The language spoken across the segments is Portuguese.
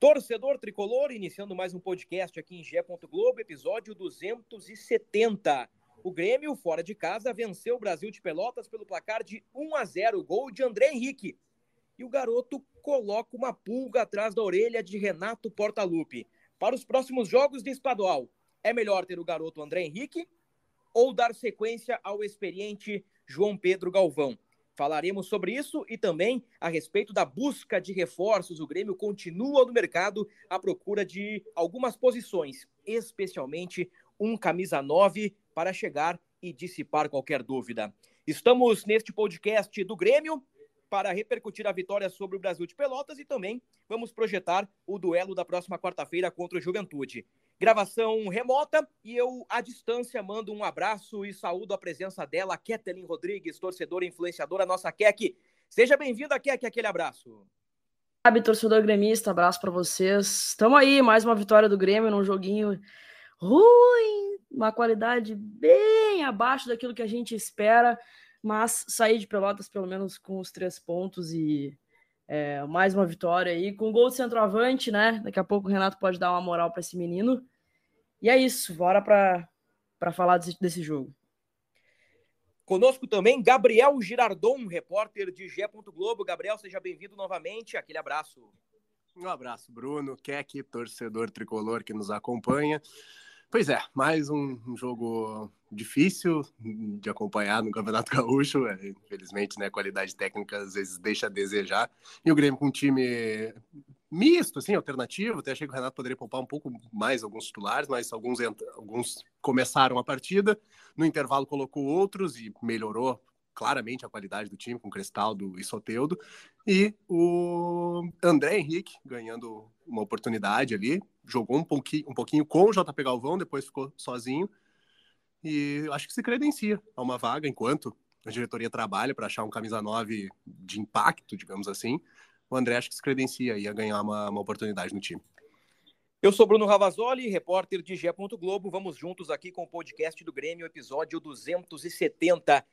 Torcedor tricolor, iniciando mais um podcast aqui em Gé. Globo, episódio 270. O Grêmio, fora de casa, venceu o Brasil de Pelotas pelo placar de 1 a 0, gol de André Henrique. E o garoto coloca uma pulga atrás da orelha de Renato Portaluppi. Para os próximos jogos de estadual, é melhor ter o garoto André Henrique ou dar sequência ao experiente João Pedro Galvão? Falaremos sobre isso e também a respeito da busca de reforços. O Grêmio continua no mercado à procura de algumas posições, especialmente um camisa 9 para chegar e dissipar qualquer dúvida. Estamos neste podcast do Grêmio para repercutir a vitória sobre o Brasil de Pelotas e também vamos projetar o duelo da próxima quarta-feira contra o Juventude gravação remota e eu, à distância, mando um abraço e saúdo a presença dela, Ketelin Rodrigues, torcedora e influenciadora, nossa Kek. Seja bem-vinda, Kek, aquele abraço. Sabe, torcedor gremista, abraço para vocês. Estamos aí, mais uma vitória do Grêmio num joguinho ruim, uma qualidade bem abaixo daquilo que a gente espera, mas sair de Pelotas pelo menos com os três pontos e é, mais uma vitória aí, com gol de centroavante, né? Daqui a pouco o Renato pode dar uma moral para esse menino. E é isso, bora para falar desse, desse, jogo. Conosco também Gabriel Girardon, repórter de Gé. Globo. Gabriel, seja bem-vindo novamente. Aquele abraço. Um abraço, Bruno, Keck, torcedor tricolor que nos acompanha. Pois é, mais um, um, jogo difícil de acompanhar no Campeonato Gaúcho. É, infelizmente, né, a qualidade técnica às vezes deixa a desejar. E o Grêmio com um time misto, assim, alternativo. Até achei que o Renato poderia poupar um pouco mais alguns titulares, mas alguns, alguns começaram a partida. No intervalo colocou outros e melhorou claramente a qualidade do time com Cristaldo e Soteudo. E o André Henrique ganhando uma oportunidade ali, jogou um pouquinho, um pouquinho com o JP Galvão, depois ficou sozinho. E acho que se credencia a uma vaga enquanto a diretoria trabalha para achar um camisa 9 de impacto, digamos assim. O André acho que se credencia a ganhar uma, uma oportunidade no time. Eu sou Bruno Ravazoli, repórter de Gé. Globo. Vamos juntos aqui com o podcast do Grêmio, episódio 270.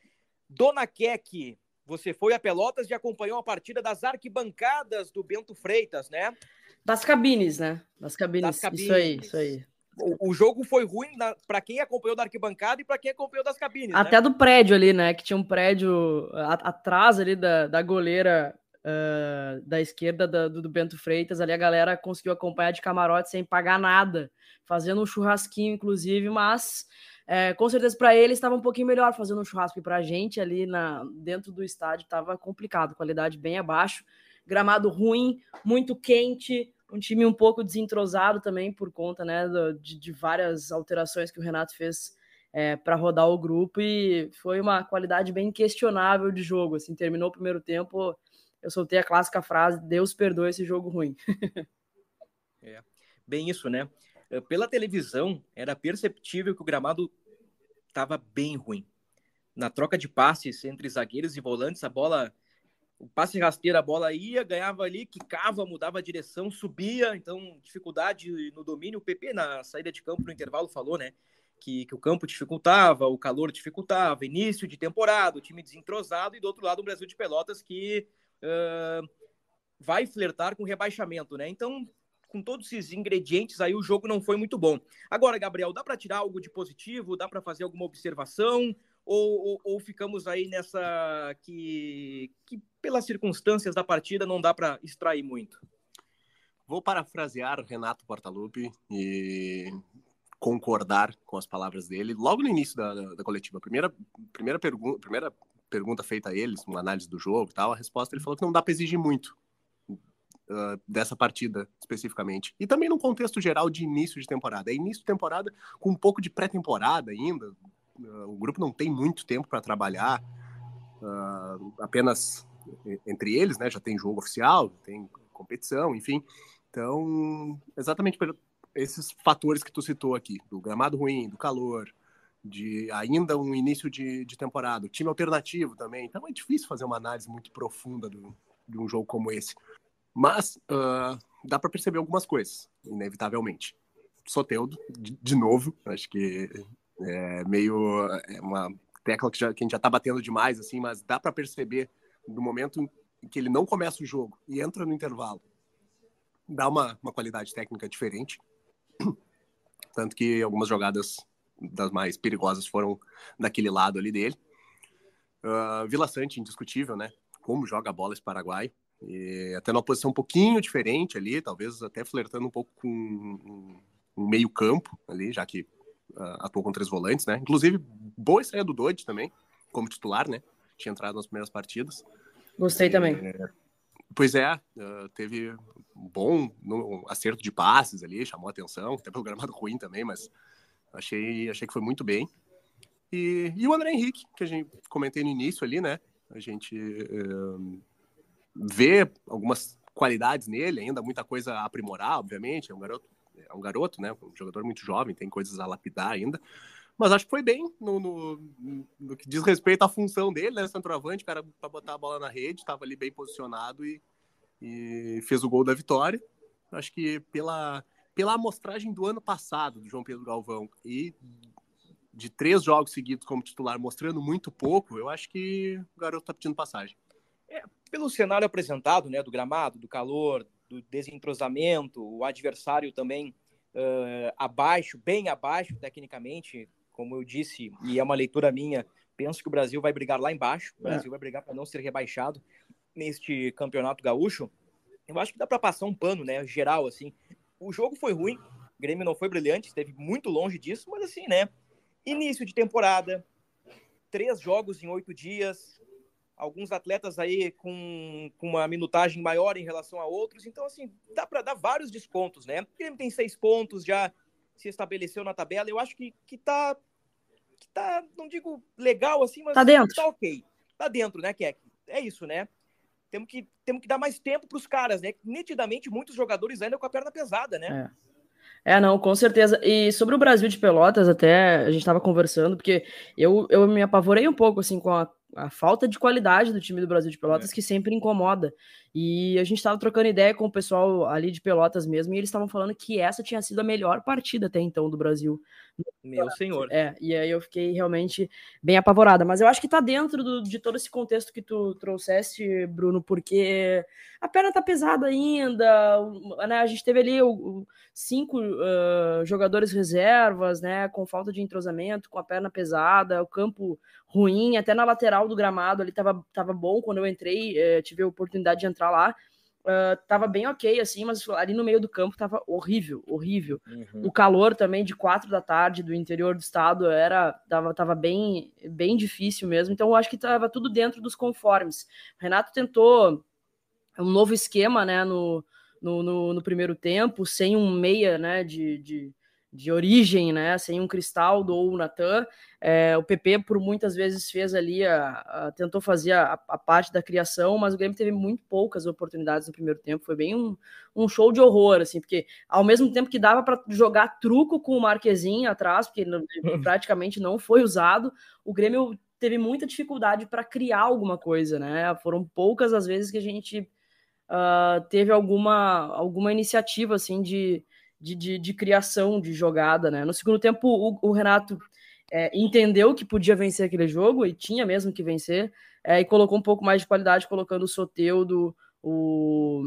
Dona Keck, você foi a Pelotas e acompanhou a partida das arquibancadas do Bento Freitas, né? Das cabines, né? Das cabines. Das cabines. Isso aí, isso aí. O, o jogo foi ruim para quem acompanhou da arquibancada e para quem acompanhou das cabines. Até né? do prédio ali, né? Que tinha um prédio a, atrás ali da, da goleira uh, da esquerda da, do, do, Bento Freitas. Ali a galera conseguiu acompanhar de camarote sem pagar nada, fazendo um churrasquinho, inclusive, mas é, com certeza para eles estava um pouquinho melhor fazendo um churrasco para a gente ali na, dentro do estádio estava complicado, qualidade bem abaixo, gramado ruim, muito quente, um time um pouco desentrosado também por conta né, de, de várias alterações que o Renato fez é, para rodar o grupo e foi uma qualidade bem questionável de jogo. Assim, terminou o primeiro tempo, eu soltei a clássica frase: Deus perdoe esse jogo ruim. é, bem isso, né? Eh, pela televisão, era perceptível que o gramado estava bem ruim. Na troca de passes entre zagueiros e volantes, a bola, o passe rasteiro, a bola ia, ganhava ali, quicava, mudava a direção, subia. Então, dificuldade no domínio. O PP, na saída de campo, no intervalo, falou, né? Que, que o campo dificultava, o calor dificultava, início de temporada, o time desentrosado, e do outro lado, o Brasil de Pelotas que uh, vai flertar com rebaixamento, né? Então, com todos esses ingredientes aí, o jogo não foi muito bom. Agora, Gabriel, dá para tirar algo de positivo? Dá para fazer alguma observação? Ou, ou, ou, ficamos aí nessa que, que, pelas circunstâncias da partida, não dá para extrair muito? Vou parafrasear Renato Portaluppi e concordar com as palavras dele logo no início da, da, da coletiva. Primeira, primeira pergunta, primeira pergunta feita a eles, uma análise do jogo e tal, a resposta ele falou que não dá para exigir muito uh, dessa partida especificamente. E também no contexto geral de início de temporada. É início de temporada com um pouco de pré-temporada ainda. Uh, o grupo não tem muito tempo para trabalhar, uh, apenas entre eles, né? Já tem jogo oficial, tem competição, enfim. Então, exatamente esses fatores que tu citou aqui, do gramado ruim, do calor, de ainda um início de, de temporada, time alternativo também. Então é difícil fazer uma análise muito profunda do, de um jogo como esse. Mas uh, dá para perceber algumas coisas, inevitavelmente. Soteudo, de, de novo, acho que é meio é uma tecla que, já, que a gente já tá batendo demais, assim, mas dá para perceber no momento em que ele não começa o jogo e entra no intervalo, dá uma, uma qualidade técnica diferente. Tanto que algumas jogadas das mais perigosas foram daquele lado ali dele. Uh, Vila Sante, indiscutível, né? Como joga a bola esse Paraguai. E até numa posição um pouquinho diferente ali, talvez até flertando um pouco com um, um meio campo ali, já que uh, atuou com três volantes, né? Inclusive, boa estreia do Dodge também, como titular, né? Tinha entrado nas primeiras partidas. Gostei também. É, pois é, uh, teve um bom no, acerto de passes ali, chamou atenção, até pelo gramado ruim também, mas Achei, achei que foi muito bem. E, e o André Henrique, que a gente comentei no início ali, né? A gente uh, vê algumas qualidades nele, ainda muita coisa a aprimorar, obviamente. É um garoto, é um garoto, né? Um jogador muito jovem, tem coisas a lapidar ainda. Mas acho que foi bem no, no, no que diz respeito à função dele, né? Centroavante, cara, para botar a bola na rede, estava ali bem posicionado e, e fez o gol da vitória. Acho que pela pela amostragem do ano passado do João Pedro Galvão e de três jogos seguidos como titular, mostrando muito pouco, eu acho que o garoto está pedindo passagem. É, pelo cenário apresentado, né, do gramado, do calor, do desentrosamento, o adversário também uh, abaixo, bem abaixo tecnicamente, como eu disse, e é uma leitura minha, penso que o Brasil vai brigar lá embaixo, o é. Brasil é. vai brigar para não ser rebaixado neste campeonato gaúcho. Eu acho que dá para passar um pano, né, geral assim o jogo foi ruim, o Grêmio não foi brilhante, esteve muito longe disso, mas assim, né? Início de temporada, três jogos em oito dias, alguns atletas aí com, com uma minutagem maior em relação a outros, então assim, dá para dar vários descontos, né? O Grêmio tem seis pontos, já se estabeleceu na tabela, eu acho que, que tá, que tá, não digo legal assim, mas tá, dentro. tá ok. Tá dentro, né, Keck? É isso, né? Temos que, temos que dar mais tempo para os caras, né? Nitidamente, muitos jogadores ainda com a perna pesada, né? É. É, não, com certeza. E sobre o Brasil de Pelotas, até a gente estava conversando, porque eu, eu me apavorei um pouco assim com a, a falta de qualidade do time do Brasil de Pelotas, é. que sempre incomoda. E a gente estava trocando ideia com o pessoal ali de Pelotas mesmo, e eles estavam falando que essa tinha sido a melhor partida até então do Brasil. Meu senhor. É, e aí eu fiquei realmente bem apavorada. Mas eu acho que tá dentro do, de todo esse contexto que tu trouxeste, Bruno, porque a perna tá pesada ainda, né? A gente teve ali o, o cinco uh, jogadores reservas, né? Com falta de entrosamento, com a perna pesada, o campo ruim, até na lateral do gramado ali tava, tava bom quando eu entrei, eh, tive a oportunidade de entrar lá. Uh, tava bem ok, assim, mas ali no meio do campo tava horrível, horrível. Uhum. O calor também de quatro da tarde do interior do estado era tava, tava bem, bem difícil mesmo. Então eu acho que tava tudo dentro dos conformes. O Renato tentou um novo esquema, né, no, no, no, no primeiro tempo, sem um meia, né, de, de de origem, né, sem um Cristaldo ou o Natan. É, o PP por muitas vezes fez ali, a, a tentou fazer a, a, parte da criação, mas o Grêmio teve muito poucas oportunidades no primeiro tempo. Foi bem um, um show de horror, assim, porque ao mesmo tempo que dava para jogar truco com o Marquezinho atrás, porque praticamente não foi usado, o Grêmio teve muita dificuldade para criar alguma coisa, né? Foram poucas as vezes que a gente uh, teve alguma, alguma iniciativa assim de de, de, de, criação de jogada, né? No segundo tempo, o, o Renato é, entendeu que podia vencer aquele jogo e tinha mesmo que vencer, é, e colocou um pouco mais de qualidade, colocando o Soteudo, o,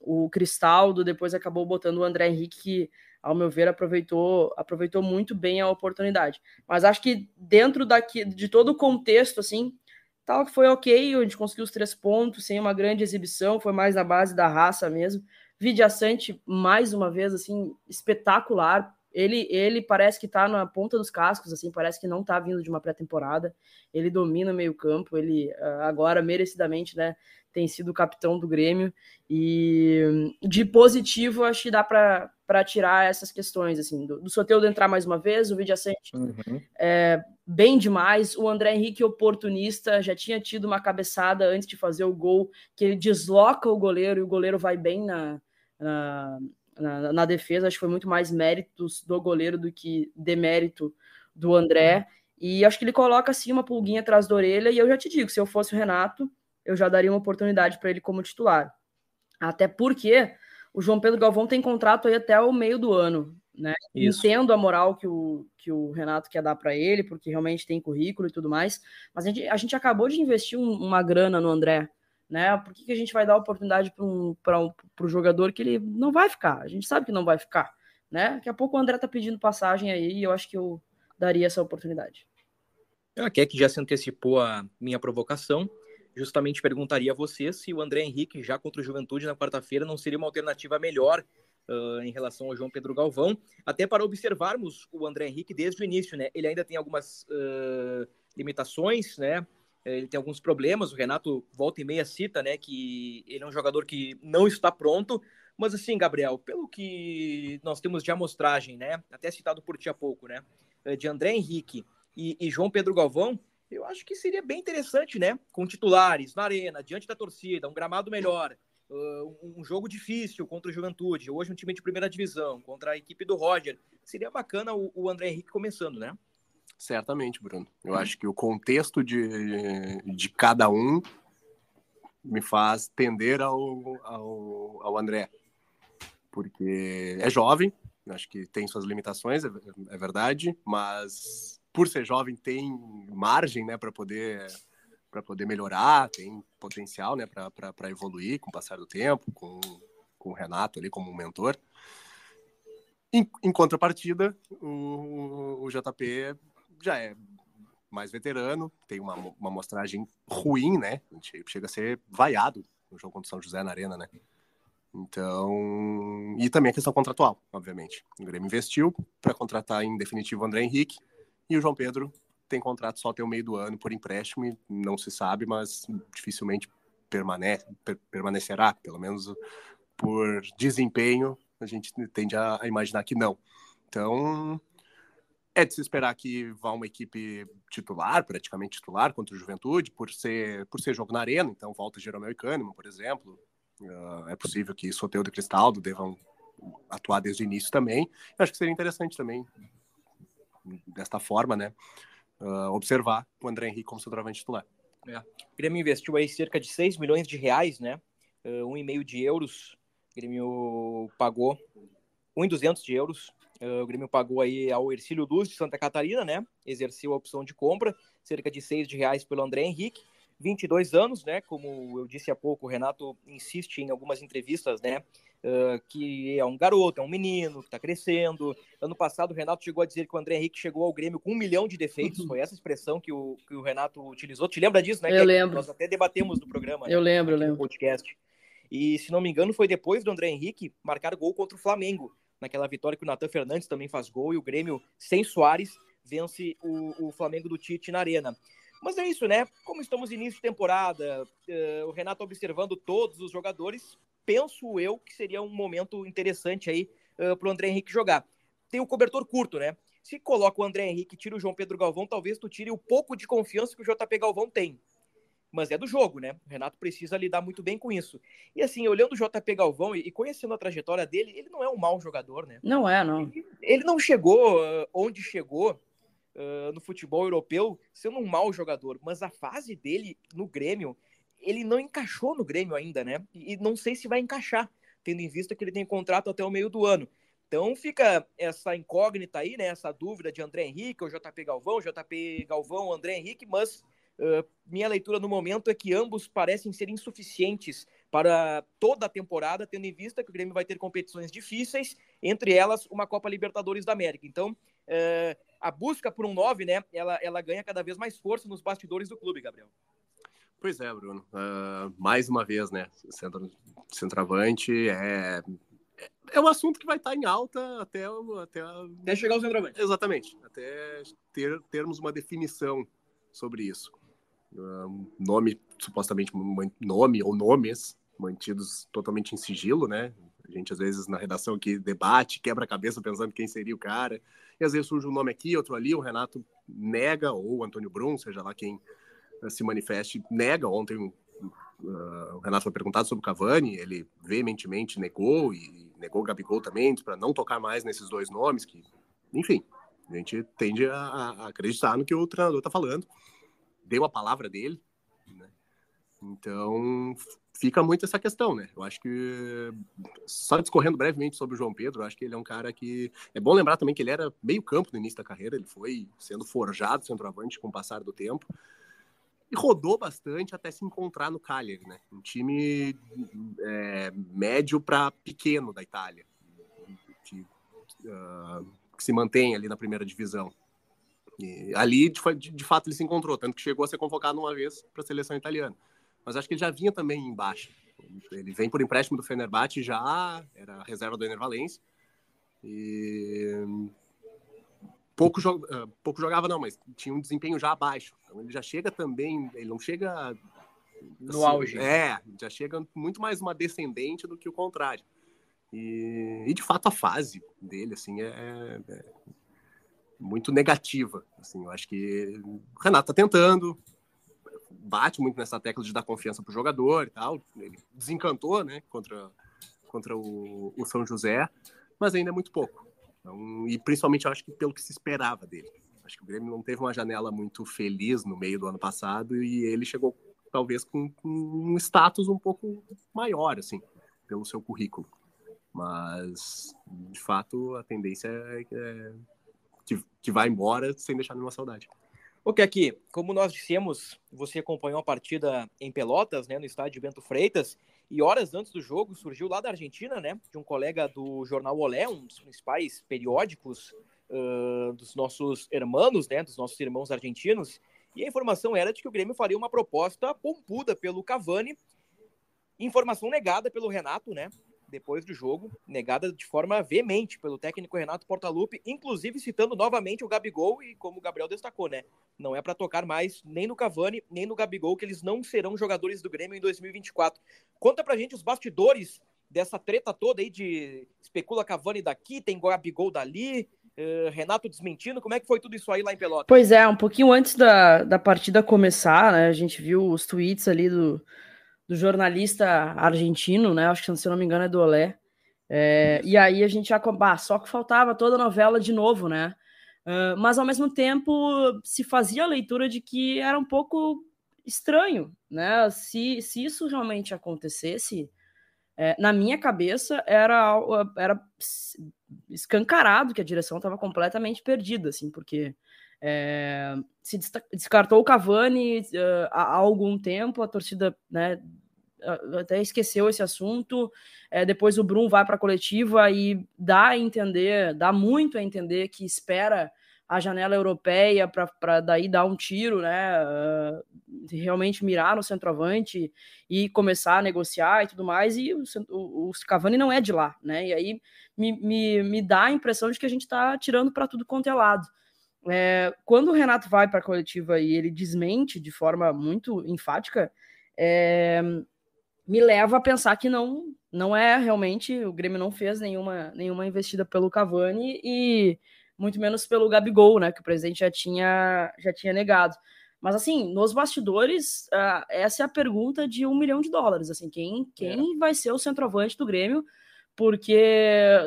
o Cristaldo, depois acabou botando o André Henrique, que, ao meu ver, aproveitou, aproveitou muito bem a oportunidade. Mas acho que dentro daqui, de todo o contexto, assim, tal que foi ok, a gente conseguiu os três pontos, sem uma grande exibição, foi mais na base da raça mesmo. Vidiaçante, mais uma vez, assim, espetacular. Ele, ele parece que tá na ponta dos cascos, assim, parece que não tá vindo de uma pré-temporada. Ele domina o meio-campo, ele ah, agora merecidamente, né, tem sido o capitão do Grêmio. E de positivo, acho que dá para tirar essas questões, assim, do, do Soteldo entrar mais uma vez, o Vídeo uhum. é bem demais. O André Henrique, oportunista, já tinha tido uma cabeçada antes de fazer o gol, que ele desloca o goleiro e o goleiro vai bem na, na na, na, defesa. Acho que foi muito mais méritos do goleiro do que demérito do André. E acho que ele coloca assim uma pulguinha atrás da orelha. E eu já te digo, se eu fosse o Renato, eu já daria uma oportunidade para ele como titular. Até porque o João Pedro Galvão tem contrato aí até o meio do ano. Né? Entendo a moral que o, que o Renato quer dar para ele, porque realmente tem currículo e tudo mais. Mas a gente, a gente acabou de investir um, uma grana no André né? Por que, que a gente vai dar oportunidade para um, um, jogador que ele não vai ficar? A gente sabe que não vai ficar, né? Daqui a pouco o André tá pedindo passagem aí e eu acho que eu daria essa oportunidade. A Keck já se antecipou a minha provocação. Justamente perguntaria a você se o André Henrique, já contra o Juventude na quarta-feira, não seria uma alternativa melhor uh, em relação ao João Pedro Galvão, até para observarmos o André Henrique desde o início, né? Ele ainda tem algumas uh, limitações, né? Ele tem alguns problemas, o Renato volta e meia cita, né, que ele é um jogador que não está pronto, mas assim, Gabriel, pelo que nós temos de amostragem, né, até citado por ti há pouco, né, é, de André Henrique e, e João Pedro Galvão, eu acho que seria bem interessante, né, com titulares na arena, diante da torcida, um gramado melhor, um jogo difícil contra o Juventude, hoje um time de primeira divisão, contra a equipe do Roger, seria bacana o, o André Henrique começando, né? Certamente, Bruno. Eu acho que o contexto de, de cada um me faz tender ao, ao, ao André. Porque é jovem, acho que tem suas limitações, é, é verdade, mas por ser jovem tem margem né, para poder para poder melhorar, tem potencial né, para evoluir com o passar do tempo, com, com o Renato ali como um mentor. Em, em contrapartida, o, o JP já é mais veterano, tem uma, uma amostragem ruim, né? Chega a ser vaiado no jogo contra o São José na Arena, né? Então, e também a questão contratual, obviamente. O Grêmio investiu para contratar em definitivo o André Henrique e o João Pedro tem contrato só até o meio do ano por empréstimo, e não se sabe, mas dificilmente permanece, per, permanecerá, pelo menos por desempenho, a gente tende a, a imaginar que não. Então, é de se esperar que vá uma equipe titular, praticamente titular, contra o Juventude, por ser, por ser jogo na arena, então volta Jeromel e Kahneman, por exemplo. Uh, é possível que Soteudo e Cristaldo devam atuar desde o início também. Eu acho que seria interessante também, desta forma, né, uh, observar o André Henrique como centroavante titular. É. O Grêmio investiu aí cerca de 6 milhões de reais, né, uh, 1,5 de euros. O Grêmio pagou 1,200 de euros o Grêmio pagou aí ao Ercílio Luz de Santa Catarina, né? Exerceu a opção de compra, cerca de 6 de reais pelo André Henrique. 22 anos, né? Como eu disse há pouco, o Renato insiste em algumas entrevistas, né? Uh, que é um garoto, é um menino que está crescendo. Ano passado, o Renato chegou a dizer que o André Henrique chegou ao Grêmio com um milhão de defeitos. Uhum. Foi essa expressão que o, que o Renato utilizou. Te lembra disso, né? Eu que lembro. Nós até debatemos no programa. Eu né? lembro, eu lembro. podcast. E se não me engano, foi depois do André Henrique marcar gol contra o Flamengo naquela vitória que o Natan Fernandes também faz gol e o Grêmio, sem Soares, vence o, o Flamengo do Tite na Arena. Mas é isso, né? Como estamos início de temporada, uh, o Renato observando todos os jogadores, penso eu que seria um momento interessante aí uh, para o André Henrique jogar. Tem o cobertor curto, né? Se coloca o André Henrique tira o João Pedro Galvão, talvez tu tire o pouco de confiança que o JP Galvão tem mas é do jogo, né? O Renato precisa lidar muito bem com isso. E assim, olhando o JP Galvão e conhecendo a trajetória dele, ele não é um mau jogador, né? Não é, não. Ele, ele não chegou uh, onde chegou uh, no futebol europeu sendo um mau jogador, mas a fase dele no Grêmio, ele não encaixou no Grêmio ainda, né? E não sei se vai encaixar, tendo em vista que ele tem contrato até o meio do ano. Então fica essa incógnita aí, né? Essa dúvida de André Henrique ou JP Galvão, JP Galvão, André Henrique, mas Uh, minha leitura no momento é que ambos parecem ser insuficientes para toda a temporada, tendo em vista que o Grêmio vai ter competições difíceis, entre elas uma Copa Libertadores da América. Então, uh, a busca por um 9, né, ela, ela ganha cada vez mais força nos bastidores do clube, Gabriel. Pois é, Bruno. Uh, mais uma vez, né, centro, centroavante é, é é um assunto que vai estar em alta até, até, até chegar ao centroavante. Exatamente, até ter, termos uma definição sobre isso. Um nome, supostamente, nome ou nomes mantidos totalmente em sigilo, né? A gente, às vezes, na redação aqui debate, quebra a cabeça pensando quem seria o cara. E às vezes surge um nome aqui, outro ali, o Renato nega, ou o Antônio Brum, seja lá quem eh, se manifeste, nega. Ontem uh, o Renato foi perguntado sobre o Cavani, ele veementemente negou, e negou o Gabigol também, para não tocar mais nesses dois nomes, que, enfim, a gente tende a, a acreditar no que o treinador está falando. Deu a palavra dele, né? Então, fica muito essa questão, né? Eu acho que, só discorrendo brevemente sobre o João Pedro, eu acho que ele é um cara que. É bom lembrar também que ele era meio campo no início da carreira, ele foi sendo forjado centroavante com o passar do tempo. E rodou bastante até se encontrar no Cagliari, né? Um time é, médio para pequeno da Itália, que, uh, que, se mantém ali na primeira divisão. E ali, de, de fato, ele se encontrou, tanto que chegou a ser convocado uma vez para a seleção italiana mas acho que ele já vinha também em baixa. Ele vem por empréstimo do Fenerbahçe já, era reserva do Ener Valencia. E pouco, jo... Ah, pouco jogava não, mas tinha um desempenho já abaixo. Então ele já chega também, ele não chega no assim, auge. É, já chega muito mais uma descendente do que o contrário. E, e de fato a fase dele assim é, é, é muito negativa. Assim, eu acho que o Renato tá tentando, bate muito nessa tecla de dar confiança pro jogador e tal. Ele desencantou, né, contra, contra o, o São José, mas ainda é muito pouco. Então, e principalmente eu acho que pelo que se esperava dele. Acho que o Grêmio não teve uma janela muito feliz no meio do ano passado e ele chegou talvez com, com um status um pouco maior, assim, pelo seu currículo. Mas, de fato, a tendência é, é que, que vai embora sem deixar nenhuma saudade. Ok, aqui, como nós dissemos, você acompanhou a partida em Pelotas, né, no estádio Bento Freitas, e horas antes do jogo surgiu lá da Argentina, né, de um colega do jornal Olé, um dos principais periódicos uh, dos nossos irmãos, né, dos nossos irmãos argentinos, e a informação era de que o Grêmio faria uma proposta pompuda pelo Cavani, informação negada pelo Renato, né, depois do jogo, negada de forma veemente pelo técnico Renato Portaluppi, inclusive citando novamente o Gabigol e como o Gabriel destacou, né? Não é para tocar mais nem no Cavani, nem no Gabigol, que eles não serão jogadores do Grêmio em 2024. Conta pra gente os bastidores dessa treta toda aí de especula Cavani daqui, tem Gabigol dali, Uh, Renato desmentindo, como é que foi tudo isso aí lá em Pelotas? Pois é, um pouquinho antes da, da partida começar, né, a gente viu os tweets ali do, do jornalista argentino, né? Acho que se eu não me engano é do Olé. É, e aí a gente já. Ah, só que faltava toda a novela de novo, né? Uh, mas ao mesmo tempo se fazia a leitura de que era um pouco estranho, né? Se, se isso realmente acontecesse, é, na minha cabeça era, era escancarado que a direção estava completamente perdida, assim, porque é, se descartou o Cavani uh, há algum tempo, a torcida né, até esqueceu esse assunto. É, depois o Brum vai para a coletiva e dá a entender, dá muito a entender que espera a janela europeia para daí dar um tiro, né? Uh, realmente mirar no centroavante e começar a negociar e tudo mais. E o, o, o Cavani não é de lá, né? E aí me, me, me dá a impressão de que a gente está tirando para tudo quanto é lado. É, quando o Renato vai para a coletiva e ele desmente de forma muito enfática, é, me leva a pensar que não não é realmente o Grêmio não fez nenhuma nenhuma investida pelo Cavani e muito menos pelo Gabigol, né, que o presidente já tinha já tinha negado. Mas assim, nos bastidores, uh, essa é a pergunta de um milhão de dólares. Assim, quem quem é. vai ser o centroavante do Grêmio? Porque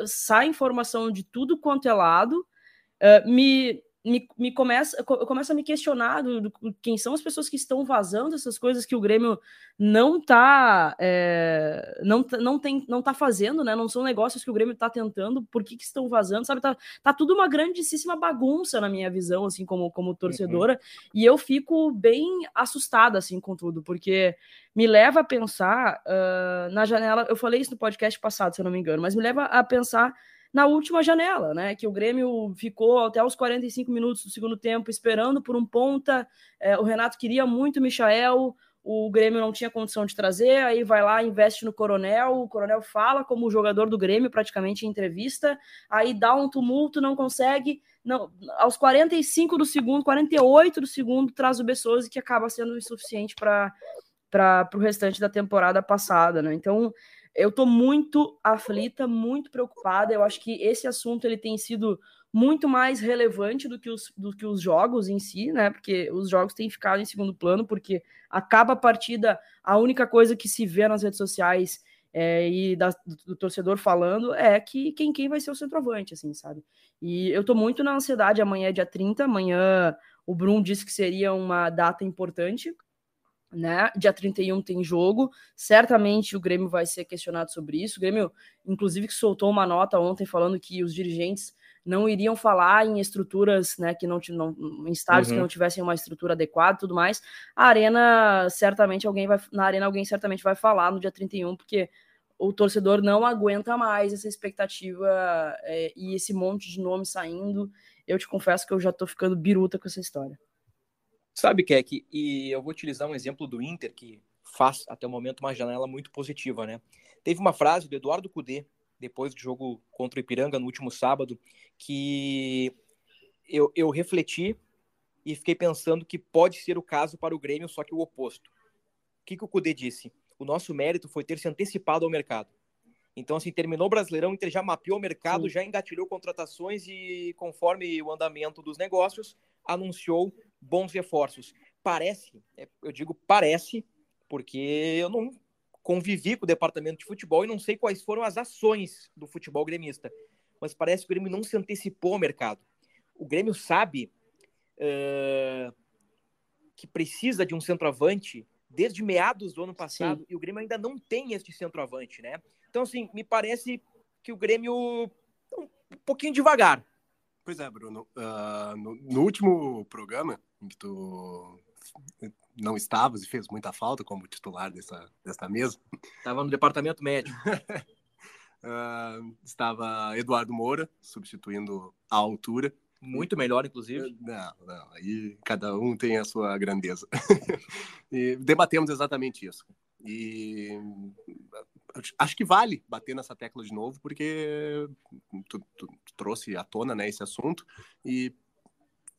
sai informação de tudo quanto é lado. Uh, me me, me começa, eu começo a me questionar do, do, quem são as pessoas que estão vazando essas coisas que o Grêmio não tá é, não, não tem não tá fazendo, né? Não são negócios que o Grêmio tá tentando, por que, que estão vazando, sabe? Tá, tá tudo uma grandíssima bagunça na minha visão, assim, como, como torcedora, uhum. e eu fico bem assustada, assim, com tudo, porque me leva a pensar uh, na janela, eu falei isso no podcast passado, se eu não me engano, mas me leva a pensar na última janela, né? Que o Grêmio ficou até os 45 minutos do segundo tempo esperando por um ponta. É, o Renato queria muito o Michael, o, o Grêmio não tinha condição de trazer, aí vai lá, investe no Coronel, o Coronel fala como jogador do Grêmio praticamente em entrevista, aí dá um tumulto, não consegue, não, aos 45 do segundo, 48 do segundo, traz o Bessoso que acaba sendo insuficiente para para o restante da temporada passada, né? Então, eu tô muito aflita, muito preocupada. Eu acho que esse assunto ele tem sido muito mais relevante do que os, do que os jogos em si, né? Porque os jogos têm ficado em segundo plano, porque acaba a partida, a única coisa que se vê nas redes sociais é, e da, do, do, torcedor falando é que quem, quem vai ser o centroavante, assim, sabe? E eu tô muito na ansiedade. Amanhã é dia 30, amanhã o Brum disse que seria uma data importante né? Dia 31 tem jogo. Certamente o Grêmio vai ser questionado sobre isso. O Grêmio, inclusive, que soltou uma nota ontem falando que os dirigentes não iriam falar em estruturas, né, que não, não em estádios uhum. que não tivessem uma estrutura adequada e tudo mais. A arena, certamente alguém vai na arena alguém certamente vai falar no dia 31, porque o torcedor não aguenta mais essa expectativa é, e esse monte de nomes saindo. Eu te confesso que eu já tô ficando biruta com essa história. Sabe, Keck, e eu vou utilizar um exemplo do Inter, que faz até o momento uma janela muito positiva, né? Teve uma frase do Eduardo Cudê, depois do jogo contra o Ipiranga no último sábado, que eu, eu refleti e fiquei pensando que pode ser o caso para o Grêmio, só que o oposto. O que, que o Cudê disse? O nosso mérito foi ter se antecipado ao mercado. Então, assim, terminou o Brasileirão, o Inter já mapeou o mercado, Sim. já engatilhou contratações e, conforme o andamento dos negócios, anunciou bons reforços. Parece, é, eu digo parece, porque eu não convivi com o departamento de futebol e não sei quais foram as ações do futebol gremista, mas parece que o Grêmio não se antecipou ao mercado. O Grêmio sabe uh, que precisa de um centroavante desde meados do ano passado Sim. e o Grêmio ainda não tem este centroavante, né? Então, assim, me parece que o Grêmio um pouquinho devagar. Pois é, Bruno. Uh, no, no, último programa, em que tu não estavas e fez muita falta como titular dessa, dessa mesa. Estava no departamento médico. uh, estava Eduardo Moura, substituindo a altura. Muito melhor, inclusive. Não, não. Aí cada um tem a sua grandeza. e debatemos exatamente isso. E acho que vale bater nessa tecla de novo, porque tu, tu, tu trouxe à tona né, esse assunto. E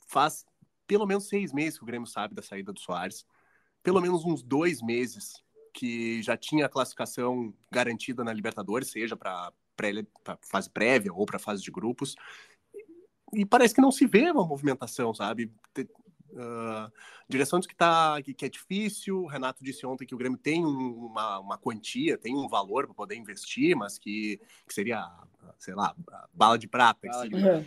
faz pelo menos seis meses que o Grêmio sabe da saída do Soares, pelo menos uns dois meses que já tinha a classificação garantida na Libertadores, seja para fase prévia ou para fase de grupos. E parece que não se vê uma movimentação, sabe? Uh, direção diz que, tá, que, que, é difícil. O Renato disse ontem que o Grêmio tem uma, uma quantia, tem um valor para poder investir, mas que, que seria, sei lá, bala de prata. De... É,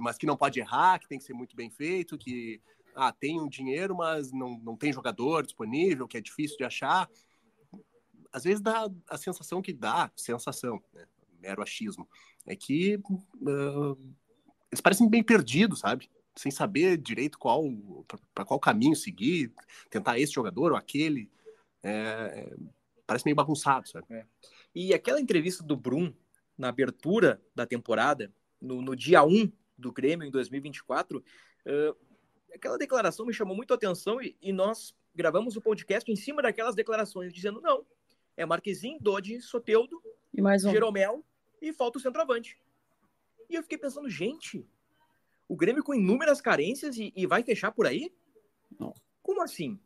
mas que não pode errar, que tem que ser muito bem feito, que ah, tem um dinheiro, mas não, não tem jogador disponível, que é difícil de achar. Às vezes dá a sensação que dá, sensação, né? mero achismo, é que uh, eles parecem bem perdidos, sabe? Sem saber direito qual para qual caminho seguir, tentar esse jogador ou aquele. É, é, parece meio bagunçado, sabe? É. E aquela entrevista do Brum na abertura da temporada, no, no dia 1 do Grêmio em 2024, uh, aquela declaração me chamou muito a atenção e, e, nós gravamos o podcast em cima daquelas declarações, dizendo não, é Marquezinho, Dodi, Soteudo, e mais um. Jeromel e falta o centroavante. E eu fiquei pensando, gente, o Grêmio com inúmeras carências e, e vai fechar por aí? Não. Como assim?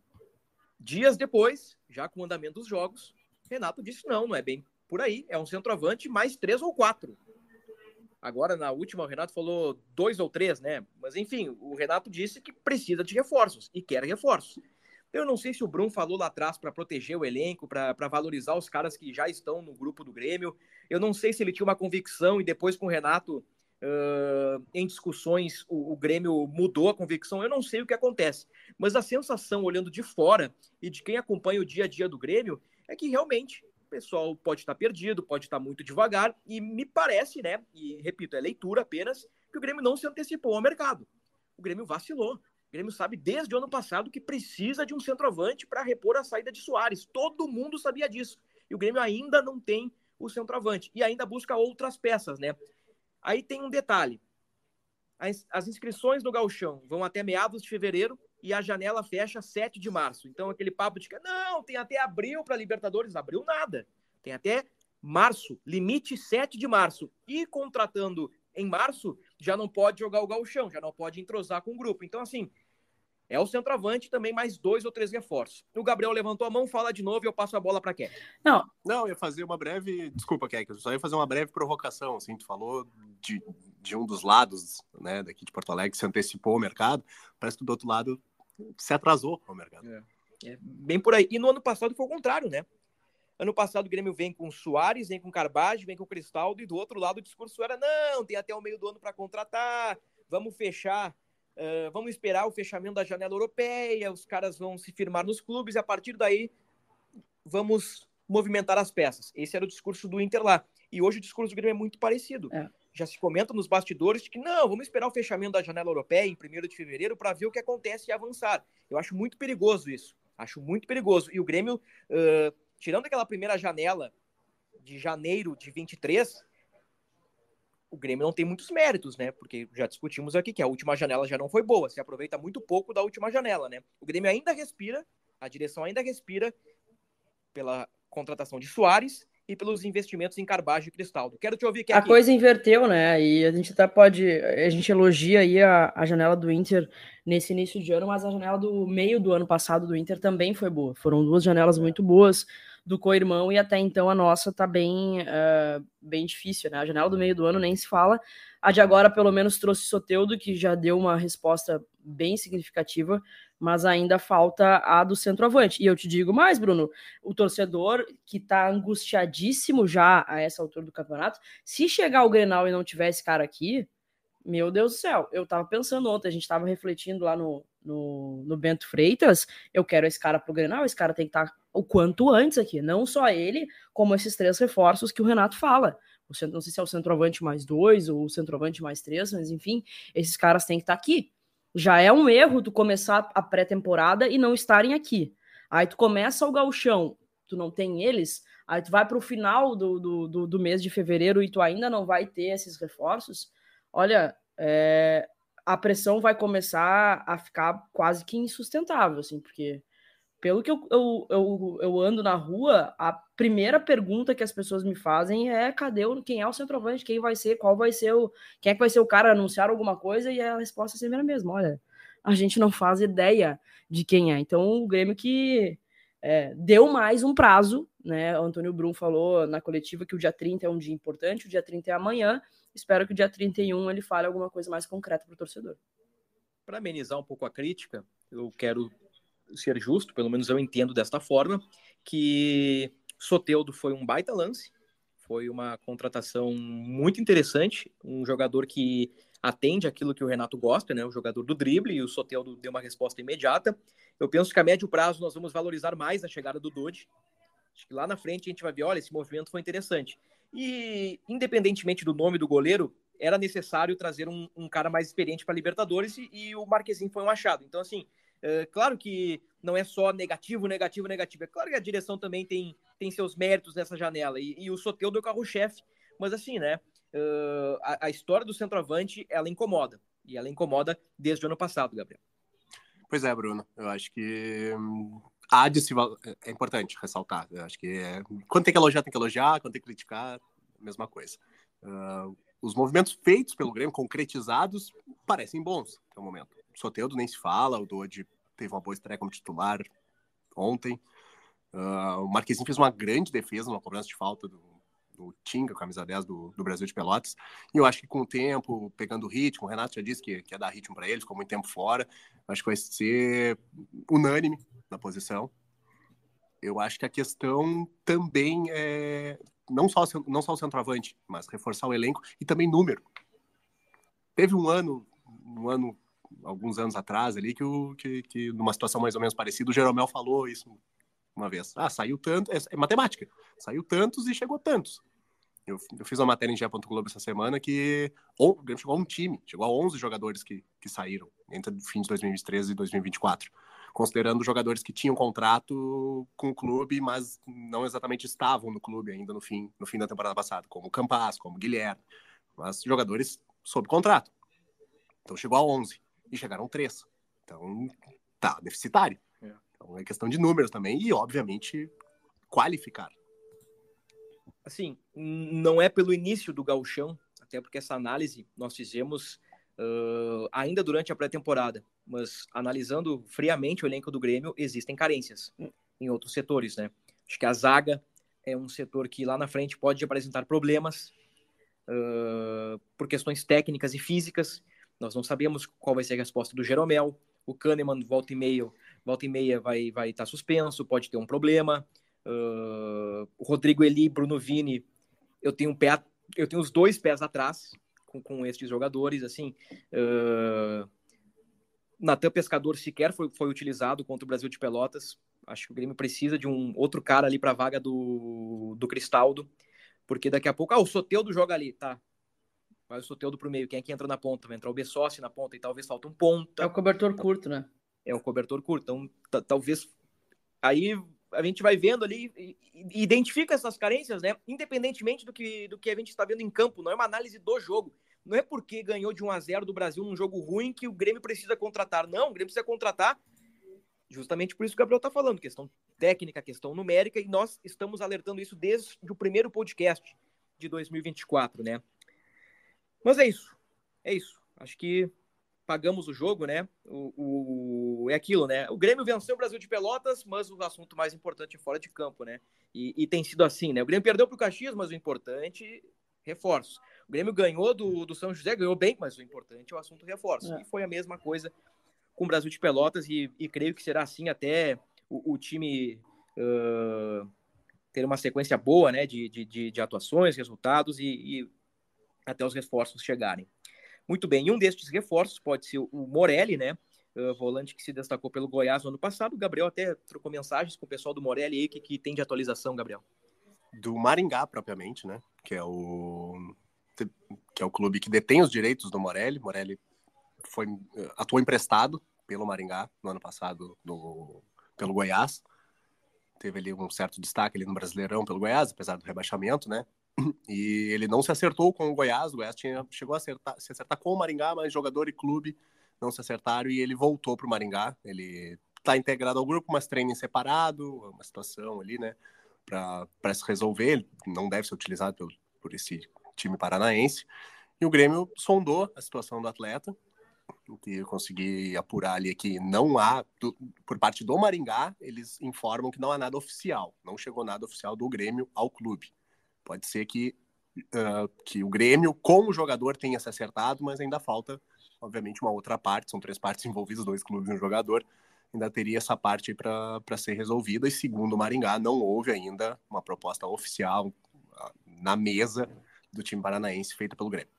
Dias depois, já com o andamento dos jogos, Renato disse não, não é bem por aí, é um centroavante mais três ou quatro. Agora, na última, o Renato falou dois ou três, né? Mas, enfim, o Renato disse que precisa de reforços e quer reforços. Eu não sei se o Brum falou lá atrás para proteger o elenco, para valorizar os caras que já estão no grupo do Grêmio. Eu não sei se ele tinha uma convicção e depois com o Renato uh, em discussões o, o, Grêmio mudou a convicção. Eu não sei o que acontece. Mas a sensação, olhando de fora e de quem acompanha o dia a dia do Grêmio, é que realmente o pessoal pode estar perdido, pode estar muito devagar, e me parece, né? E repito, é leitura apenas, que o Grêmio não se antecipou ao mercado. O Grêmio vacilou. O Grêmio sabe desde o ano passado que precisa de um centroavante para repor a saída de Soares. Todo mundo sabia disso. E o Grêmio ainda não tem o centroavante. E ainda busca outras peças, né? Aí tem um detalhe. As, as inscrições no Galchão vão até meados de fevereiro. E a janela fecha 7 de março. Então, aquele papo de que não, tem até abril para Libertadores. Abril nada. Tem até março, limite 7 de março. E contratando em março, já não pode jogar o gauchão, já não pode entrosar com o grupo. Então, assim, é o centroavante também mais dois ou três reforços. O Gabriel levantou a mão, fala de novo e eu passo a bola para quem? Não, não, eu ia fazer uma breve, desculpa, Keck, eu só ia fazer uma breve provocação, assim, tu falou de, de um dos lados, né, daqui de Porto Alegre, se antecipou o mercado, parece que do outro lado se atrasou o mercado. É, é bem por aí. E no ano passado foi o contrário, né? Ano passado o Grêmio vem com Soares, vem com Carbage, vem com Cristaldo, e do outro lado o discurso era: não, tem até o meio do ano para contratar, vamos fechar Uh, vamos esperar o fechamento da janela europeia, os caras vão se firmar nos clubes e a partir daí vamos movimentar as peças. Esse era o discurso do Inter lá. E hoje o discurso do Grêmio é muito parecido. É. Já se comenta nos bastidores de que não, vamos esperar o fechamento da janela europeia em 1 de fevereiro para ver o que acontece e avançar. Eu acho muito perigoso isso. Acho muito perigoso. E o Grêmio, uh, tirando aquela primeira janela de janeiro de 23, o Grêmio não tem muitos méritos, né? Porque já discutimos aqui que a última janela já não foi boa, se aproveita muito pouco da última janela, né? O Grêmio ainda respira, a direção ainda respira pela contratação de Soares e pelos investimentos em Carbagem e Cristaldo. Quero te ouvir que A coisa inverteu, né? E a gente até pode, a gente elogia aí a, a janela do Inter nesse início de ano, mas a janela do meio do ano passado do Inter também foi boa. Foram duas janelas muito boas do co-irmão e até então a nossa tá bem, uh, bem difícil, né? A janela do meio do ano nem se fala. A de agora, pelo menos, trouxe Soteudo, que já deu uma resposta bem significativa, mas ainda falta a do centroavante. E eu te digo mais, Bruno, o torcedor que tá angustiadíssimo já a essa altura do campeonato, se chegar o Grenal e não tiver esse cara aqui, meu Deus do céu, eu tava pensando ontem, a gente tava refletindo lá no, no, no Bento Freitas, eu quero esse cara pro Grenal, esse cara tem que estar tá o quanto antes aqui. Não só ele, como esses três reforços que o Renato fala. Não sei se é o centroavante mais dois ou o centroavante mais três, mas enfim, esses caras têm que estar aqui. Já é um erro tu começar a pré-temporada e não estarem aqui. Aí tu começa o gauchão, tu não tem eles, aí tu vai para o final do, do, do, do, mês de fevereiro e tu ainda não vai ter esses reforços. Olha, é, a pressão vai começar a ficar quase que insustentável, assim, porque pelo que eu, eu, eu, eu, ando na rua, a primeira pergunta que as pessoas me fazem é cadê o, quem é o centroavante, quem vai ser, qual vai ser o. Quem é que vai ser o cara anunciar alguma coisa, e a resposta é sempre a mesma. Olha, a gente não faz ideia de quem é. Então o Grêmio que é, deu mais um prazo, né? O Antônio Brum falou na coletiva que o dia 30 é um dia importante, o dia 30 é amanhã. Espero que o dia 31 ele fale alguma coisa mais concreta para o torcedor. Para amenizar um pouco a crítica, eu quero ser justo, pelo menos eu entendo desta forma, que Soteudo foi um baita lance, foi uma contratação muito interessante, um jogador que atende aquilo que o Renato gosta, né? O jogador do drible, e o Soteudo deu uma resposta imediata. Eu penso que a médio prazo nós vamos valorizar mais a chegada do Dodge. Acho que lá na frente a gente vai ver, olha, esse movimento foi interessante. E independentemente do nome do goleiro, era necessário trazer um, um cara mais experiente para Libertadores e, e, o Marquezinho foi um achado. Então, assim, é, claro que não é só negativo, negativo, negativo. É claro que a direção também tem, tem seus méritos nessa janela. E, e o Soteudo é o carro-chefe. Mas assim, né? Uh, a, a, história do centroavante, ela incomoda. E ela incomoda desde o ano passado, Gabriel. Pois é, Bruno. Eu acho que hum, há de se... É importante ressaltar. Eu acho que é... quando tem que elogiar, tem que elogiar. Quando tem que criticar, mesma coisa. Uh, os movimentos feitos pelo Grêmio, concretizados, parecem bons no momento. Soteudo nem se fala, o Dodi teve uma boa estreia como titular ontem. Uh, o Marquezinho fez uma grande defesa numa cobrança de falta do, do Tinga, camisa 10 do, do, Brasil de Pelotas. E eu acho que com o tempo, pegando o ritmo, o Renato já disse que, que ia dar ritmo para ele, ficou muito tempo fora. Acho que vai ser unânime na posição. Eu acho que a questão também é não só, não só o centroavante, mas reforçar o elenco e também número. Teve um ano, um ano alguns anos atrás ali, que, o, que, que numa situação mais ou menos parecida, o Jeromel falou isso uma vez. Ah, saiu tanto, é, é matemática, saiu tantos e chegou tantos. Eu, eu fiz uma matéria em. Globo essa semana que o Grêmio chegou a um time, chegou a 11 jogadores que, que saíram entre o fim de 2023 e 2024, considerando jogadores que tinham contrato com o clube, mas não exatamente estavam no clube ainda no fim, no fim da temporada passada, como Campas, como Guilherme, mas jogadores sob contrato. Então chegou a 11 e chegaram três. Então, tá deficitário. É. Então é questão de números também e, obviamente, qualificar. Assim, não é pelo início do gauchão, até porque essa análise nós fizemos uh, ainda durante a pré-temporada, mas analisando friamente o elenco do Grêmio, existem carências em outros setores, né? Acho que a zaga é um setor que lá na frente pode apresentar problemas uh, por questões técnicas e físicas. Nós não sabemos qual vai ser a resposta do Jeromel. O Kahneman, volta e meia, volta e meia vai vai estar tá suspenso, pode ter um problema. Uh, o Rodrigo Eli, Bruno Vini, eu tenho um pé, eu tenho os dois pés atrás com, com estes jogadores, assim. Uh, Natan Pescador sequer foi, foi utilizado contra o Brasil de Pelotas. Acho que o Grêmio precisa de um outro cara ali para a vaga do, do Cristaldo, porque daqui a pouco. Ah, o Soteudo joga ali, tá. Vai o Soteudo pro meio. Quem é que entra na ponta? Vai entrar o Bessossi na ponta e talvez falta um ponta. É o cobertor curto, né? É o cobertor curto. Então, talvez. Aí a gente vai vendo ali e identifica essas carências, né? Independentemente do que, do que a gente está vendo em campo, não é uma análise do jogo. Não é porque ganhou de 1 a 0 do Brasil num jogo ruim que o Grêmio precisa contratar. Não, o Grêmio precisa contratar justamente por isso que o Gabriel está falando, questão técnica, questão numérica, e nós estamos alertando isso desde o primeiro podcast de 2024, né? Mas é isso, é isso. Acho que pagamos o jogo, né? O, o, é aquilo, né? O Grêmio venceu o Brasil de Pelotas, mas o assunto mais importante é fora de campo, né? E, e tem sido assim, né? O Grêmio perdeu para o Caxias, mas o importante, reforço. O Grêmio ganhou do, do São José, ganhou bem, mas o importante é o assunto reforço. É. E foi a mesma coisa com o Brasil de Pelotas e, e creio que será assim até o, o time uh, ter uma sequência boa né, de, de, de atuações, resultados e, e até os reforços chegarem. Muito bem, e um destes reforços pode ser o Morelli, né? Uh, volante que se destacou pelo Goiás no ano passado. O Gabriel até trocou mensagens com o pessoal do Morelli aí, que, que tem de atualização, Gabriel. Do Maringá, propriamente, né? Que é o que é o clube que detém os direitos do Morelli. Morelli foi atuou emprestado pelo Maringá no ano passado no, pelo Goiás. Teve ali um certo destaque ali no Brasileirão pelo Goiás, apesar do rebaixamento, né? E ele não se acertou com o Goiás. O Goiás tinha, chegou a acertar, se acertar com o Maringá, mas jogador e clube não se acertaram e ele voltou para o Maringá. Ele está integrado ao grupo, mas treina em separado, uma situação ali, né? Para se resolver. Ele não deve ser utilizado por, por esse time paranaense. E o Grêmio sondou a situação do atleta que eu consegui apurar ali que não há, do, por parte do Maringá, eles informam que não há nada oficial, não chegou nada oficial do Grêmio ao clube. Pode ser que, uh, que o Grêmio, com o jogador, tenha se acertado, mas ainda falta, obviamente, uma outra parte, são três partes envolvidas, dois clubes e um jogador, ainda teria essa parte para ser resolvida, e segundo o Maringá, não houve ainda uma proposta oficial uh, na mesa do time paranaense feita pelo Grêmio.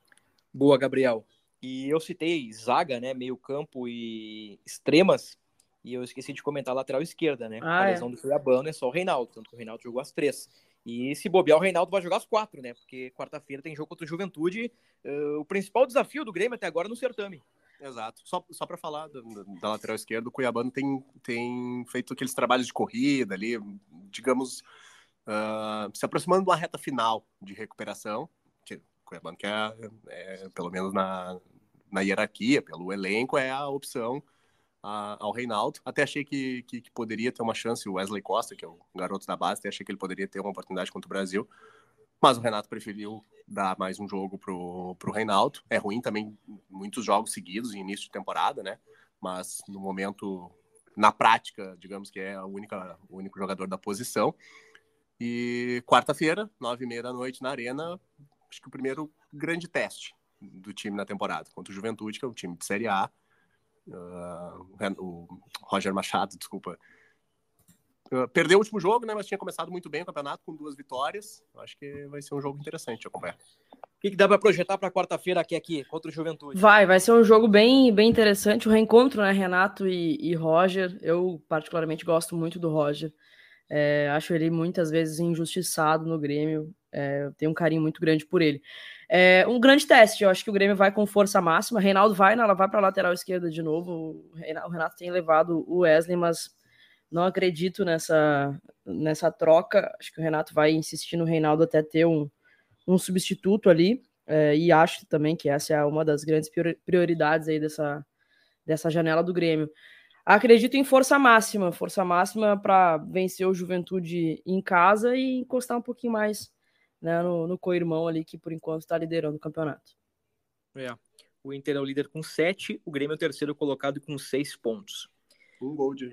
Boa, Gabriel. E eu citei zaga, né, meio campo e extremas, e eu esqueci de comentar a lateral esquerda, né? Ah, a é. lesão é. do Cuiabano é só o Reinaldo, tanto que o Reinaldo jogou as três. E se bobear, o Reinaldo vai jogar as quatro, né? Porque quarta-feira tem jogo contra o Juventude, uh, o principal desafio do Grêmio até agora no certame. Exato. Só, só para falar da, da, lateral esquerda, o Cuiabano tem, tem feito aqueles trabalhos de corrida ali, digamos, uh, se aproximando de uma reta final de recuperação. Cuiabano, que é, é, pelo menos na, na hierarquia, pelo elenco, é a opção a, ao Reinaldo. Até achei que, que, que, poderia ter uma chance o Wesley Costa, que é o garoto da base, até achei que ele poderia ter uma oportunidade contra o Brasil. Mas o Renato preferiu dar mais um jogo pro, pro Reinaldo. É ruim também muitos jogos seguidos em início de temporada, né? Mas no momento, na prática, digamos que é a única, o único jogador da posição. E quarta-feira, nove e meia da noite na Arena, acho que o primeiro grande teste do time na temporada, contra o Juventude, que é um time de Série A. Uh, o Roger Machado, desculpa, uh, perdeu o último jogo, né? Mas tinha começado muito bem o campeonato com duas vitórias. Acho que vai ser um jogo interessante de acompanhar. O que, que dá para projetar para quarta-feira aqui, aqui contra o Juventude? Vai, vai ser um jogo bem, bem interessante. O reencontro, né, Renato e, e Roger. Eu particularmente gosto muito do Roger. É, acho ele muitas vezes injustiçado no Grêmio. É, tenho um carinho muito grande por ele. É um grande teste. Eu acho que o Grêmio vai com força máxima. Reinaldo vai, ela vai para a lateral esquerda de novo. O Renato tem levado o Wesley, mas não acredito nessa, nessa troca. Acho que o Renato vai insistir no Reinaldo até ter um, um substituto ali. É, e acho também que essa é uma das grandes prioridades aí dessa, dessa janela do Grêmio. Acredito em força máxima, força máxima para vencer o Juventude em casa e encostar um pouquinho mais né, no, no co-irmão ali, que por enquanto está liderando o campeonato. É. O Inter é o líder com sete, o Grêmio é o terceiro colocado com seis pontos. Um gol de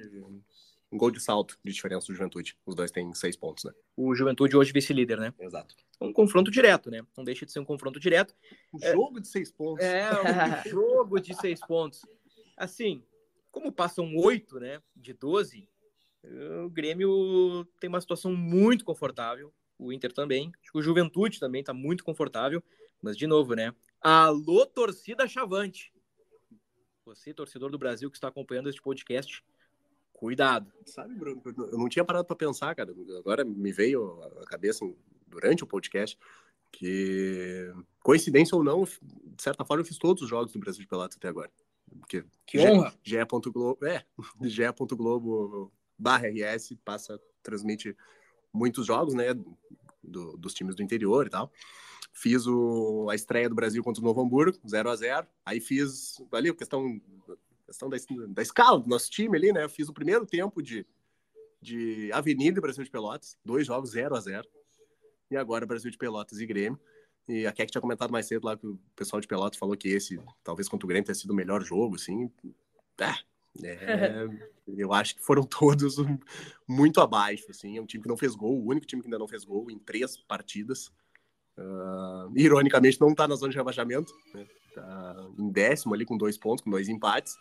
um gol de salto de diferença do Juventude. Os dois têm seis pontos, né? O Juventude hoje vice-líder, né? Exato. Um confronto direto, né? Não deixa de ser um confronto direto. Um é... jogo de seis pontos. É, um jogo de seis pontos. Assim, como passam oito, né, de 12, o Grêmio tem uma situação muito confortável, o Inter também, acho que o Juventude também está muito confortável, mas de novo, né, alô torcida chavante, você torcedor do Brasil que está acompanhando este podcast, cuidado. Sabe, Bruno, eu não tinha parado para pensar, cara, agora me veio a cabeça durante o podcast que, coincidência ou não, de certa forma eu fiz todos os jogos do Brasil de Pelotas até agora. Porque que honra! Globo, é, Globo barra RS passa, transmite muitos jogos, né, do, dos times do interior e tal. Fiz o, a estreia do Brasil contra o Novo Hamburgo, 0 a 0 Aí fiz ali a questão, questão da, da escala do nosso time ali, né? Fiz o primeiro tempo de, de Avenida e Brasil de Pelotas, dois jogos 0 a 0 E agora Brasil de Pelotas e Grêmio. E a Keck tinha comentado mais cedo lá que o pessoal de Pelotas falou que esse, talvez contra o Grêmio, tenha sido o melhor jogo, assim. Ah, é, eu acho que foram todos muito abaixo, assim. É um time que não fez gol, o único time que ainda não fez gol em três partidas. Uh, ironicamente, não está na zona de rebaixamento, né? Tá em décimo ali com dois pontos, com dois empates,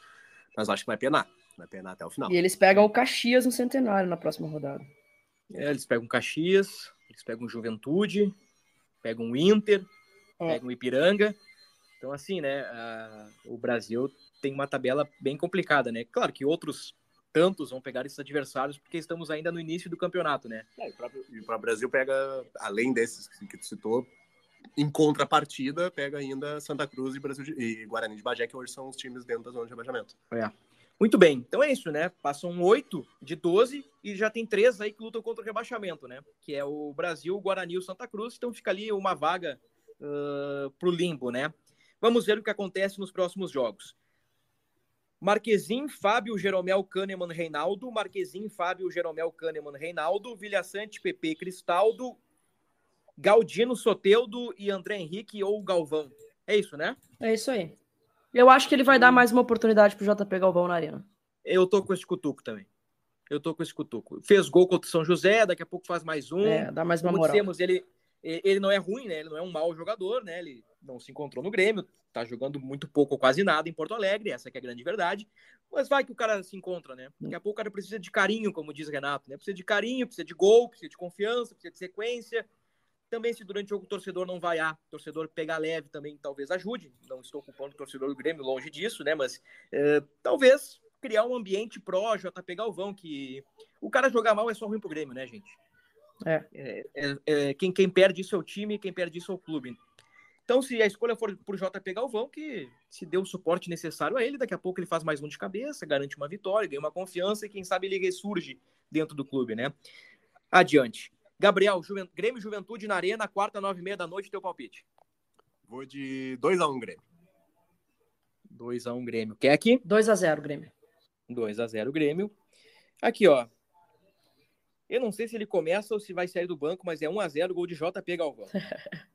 mas acho que vai penar, vai penar até o final. E eles pegam o Caxias no centenário na próxima rodada. É, eles pegam Caxias, eles pegam Juventude, pegam o Inter, é. pegam o Ipiranga. Então, assim, né, a, o Brasil tem uma tabela bem complicada, né? Claro que outros tantos vão pegar esses adversários porque estamos ainda no início do campeonato, né? É, e o Brasil pega, além desses que tu citou, em contrapartida, pega ainda Santa Cruz e, Brasil e Guarani de Bagé, que hoje são os times dentro da zona de rebaixamento. É. Muito bem, então é isso, né? Passam oito de 12 e já tem três aí que lutam contra o rebaixamento, né? Que é o Brasil, o Guarani e o Santa Cruz, então fica ali uma vaga uh, pro limbo, né? Vamos ver o que acontece nos próximos jogos. Marquezin, Fábio, Jeromel, Kahneman, Reinaldo, Marquezin, Fábio, Jeromel, Kahneman, Reinaldo, Vilhaçante, PP, Cristaldo, Galdino, Soteudo e André Henrique ou Galvão. É isso, né? É isso aí. Eu acho que ele vai dar mais uma oportunidade pro JP Galvão na arena. Eu tô com esse cutuco também. Eu tô com esse cutuco. Fez gol contra o São José, daqui a pouco faz mais um. É, dá mais uma Como moral. Dissemos, ele, ele não é ruim, né? Ele não é um mau jogador, né? Ele não se encontrou no Grêmio, tá jogando muito pouco ou quase nada em Porto Alegre, essa é a grande verdade. Mas vai que o cara se encontra, né? Daqui a pouco o cara precisa de carinho, como diz Renato, né? Precisa de carinho, precisa de gol, precisa de confiança, precisa de sequência. Também, se durante o jogo o torcedor não vaiar, o torcedor pegar leve também talvez ajude. Não estou ocupando o torcedor do Grêmio, longe disso, né? Mas é, talvez criar um ambiente pró JP Galvão, que o cara jogar mal é só ruim pro Grêmio, né, gente? É. é, é, é quem, quem perde isso é o time, quem perde isso é o clube. Então, se a escolha for por JP Galvão, que se deu o suporte necessário a ele, daqui a pouco ele faz mais um de cabeça, garante uma vitória, ganha uma confiança e quem sabe ele ressurge dentro do clube, né? Adiante. Gabriel, Juven... Grêmio Juventude na Arena, quarta, nove e meia da noite, teu palpite. Vou de 2x1 um, Grêmio. 2x1 um, Grêmio. Quer aqui? 2x0 Grêmio. 2x0 Grêmio. Aqui, ó. Eu não sei se ele começa ou se vai sair do banco, mas é 1x0 gol de JP Galvão.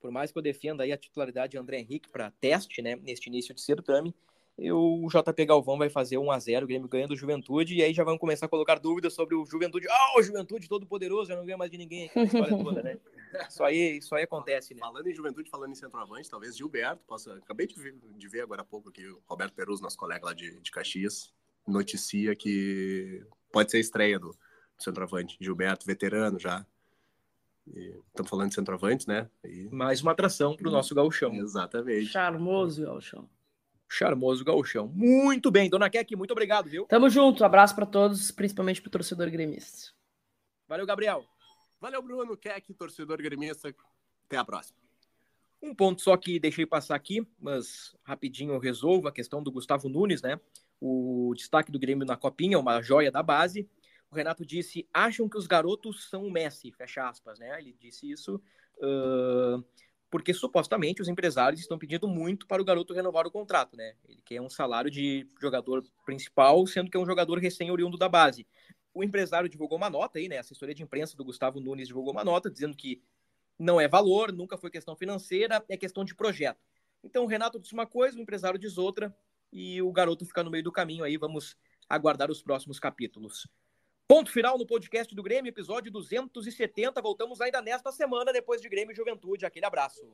Por mais que eu defenda aí a titularidade de André Henrique para teste, né, neste início de certame, o JP Galvão vai fazer 1 a 0 o Grêmio ganhando o Juventude, e aí já vão começar a colocar dúvidas sobre o Juventude. Ah, oh, o Juventude todo poderoso, já não ganha mais de ninguém, aquela história toda, né? Isso aí, isso aí acontece, né? Falando em Juventude, falando em centroavante, talvez Gilberto possa... Acabei de ver, de ver agora há pouco aqui o Roberto Perus, nosso colega lá de, de Caxias, noticia que pode ser a estreia do centroavante. Gilberto, veterano já, estamos falando de centroavante, né? E... Mais uma atração para o nosso gauchão. Exatamente. Charmoso gauchão charmoso gauchão. Muito bem, dona Keck, muito obrigado, viu? Tamo junto, abraço para todos, principalmente pro torcedor gremista. Valeu, Gabriel. Valeu, Bruno, Keck, torcedor gremista. Até a próxima. Um ponto só que deixei passar aqui, mas rapidinho eu resolvo a questão do Gustavo Nunes, né? O destaque do Grêmio na Copinha, uma joia da base. O Renato disse: acham que os garotos são o Messi, fecha aspas, né? Ele disse isso. Uh, porque supostamente os empresários estão pedindo muito para o garoto renovar o contrato, né? Ele quer um salário de jogador principal, sendo que é um jogador recém-oriundo da base. O empresário divulgou uma nota aí, né? A assessoria de imprensa do Gustavo Nunes divulgou uma nota dizendo que não é valor, nunca foi questão financeira, é questão de projeto. Então o Renato disse uma coisa, o empresário diz outra, e o garoto fica no meio do caminho aí. Vamos aguardar os próximos capítulos. Ponto final no podcast do Grêmio, episódio 270. Voltamos ainda nesta semana, depois de Grêmio e Juventude. Aquele abraço.